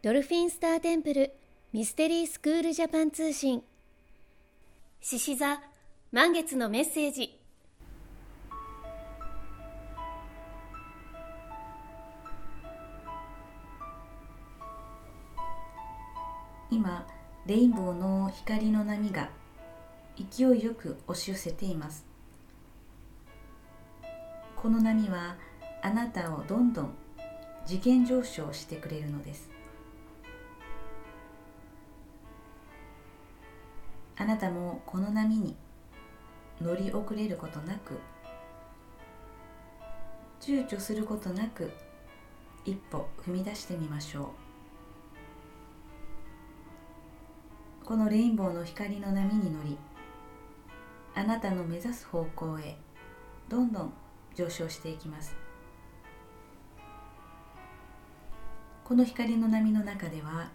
ドルフィンスターテンプルミステリースクールジャパン通信。獅子座満月のメッセージ。今レインボーの光の波が勢いよく押し寄せています。この波はあなたをどんどん次元上昇してくれるのです。あなたもこの波に乗り遅れることなく躊躇することなく一歩踏み出してみましょう。このレインボーの光の波に乗りあなたの目指す方向へどんどん上昇していきます。この光の波の中では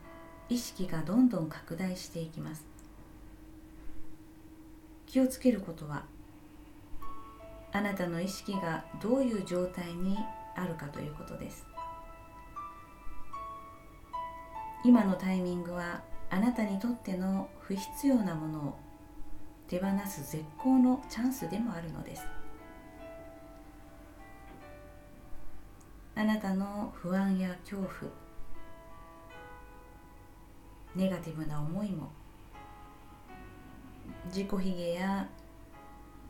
意識がどんどん拡大していきます。気をつけることはあなたの意識がどういう状態にあるかということです。今のタイミングはあなたにとっての不必要なものを手放す絶好のチャンスでもあるのです。あなたの不安や恐怖ネガティブな思いも自己卑下や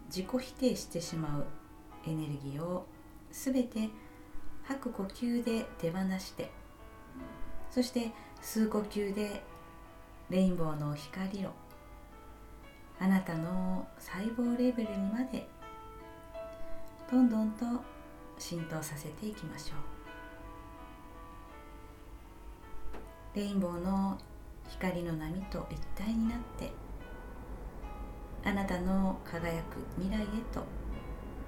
自己否定してしまうエネルギーをすべて吐く呼吸で手放してそして吸う呼吸でレインボーの光をあなたの細胞レベルにまでどんどんと浸透させていきましょう。レインボーの光の波と一体になってあなたの輝く未来へと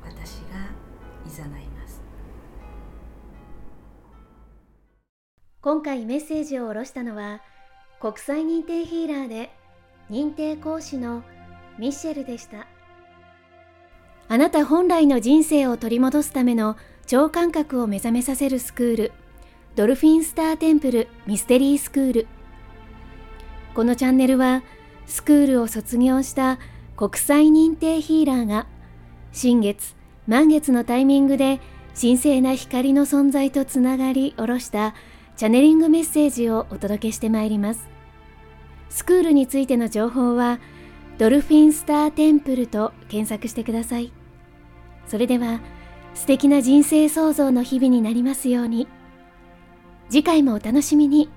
私が誘います。今回メッセージを下ろしたのは国際認定ヒーラーで認定講師のミッシェルでした。あなた本来の人生を取り戻すための超感覚を目覚めさせるスクールドルフィンスターテンプルミステリースクール。このチャンネルはスクールを卒業した国際認定ヒーラーが新月満月のタイミングで神聖な光の存在とつながり下ろしたチャネリングメッセージをお届けしてまいります。スクールについての情報はドルフィンスターテンプルと検索してください。それでは素敵な人生創造の日々になりますように。次回もお楽しみに。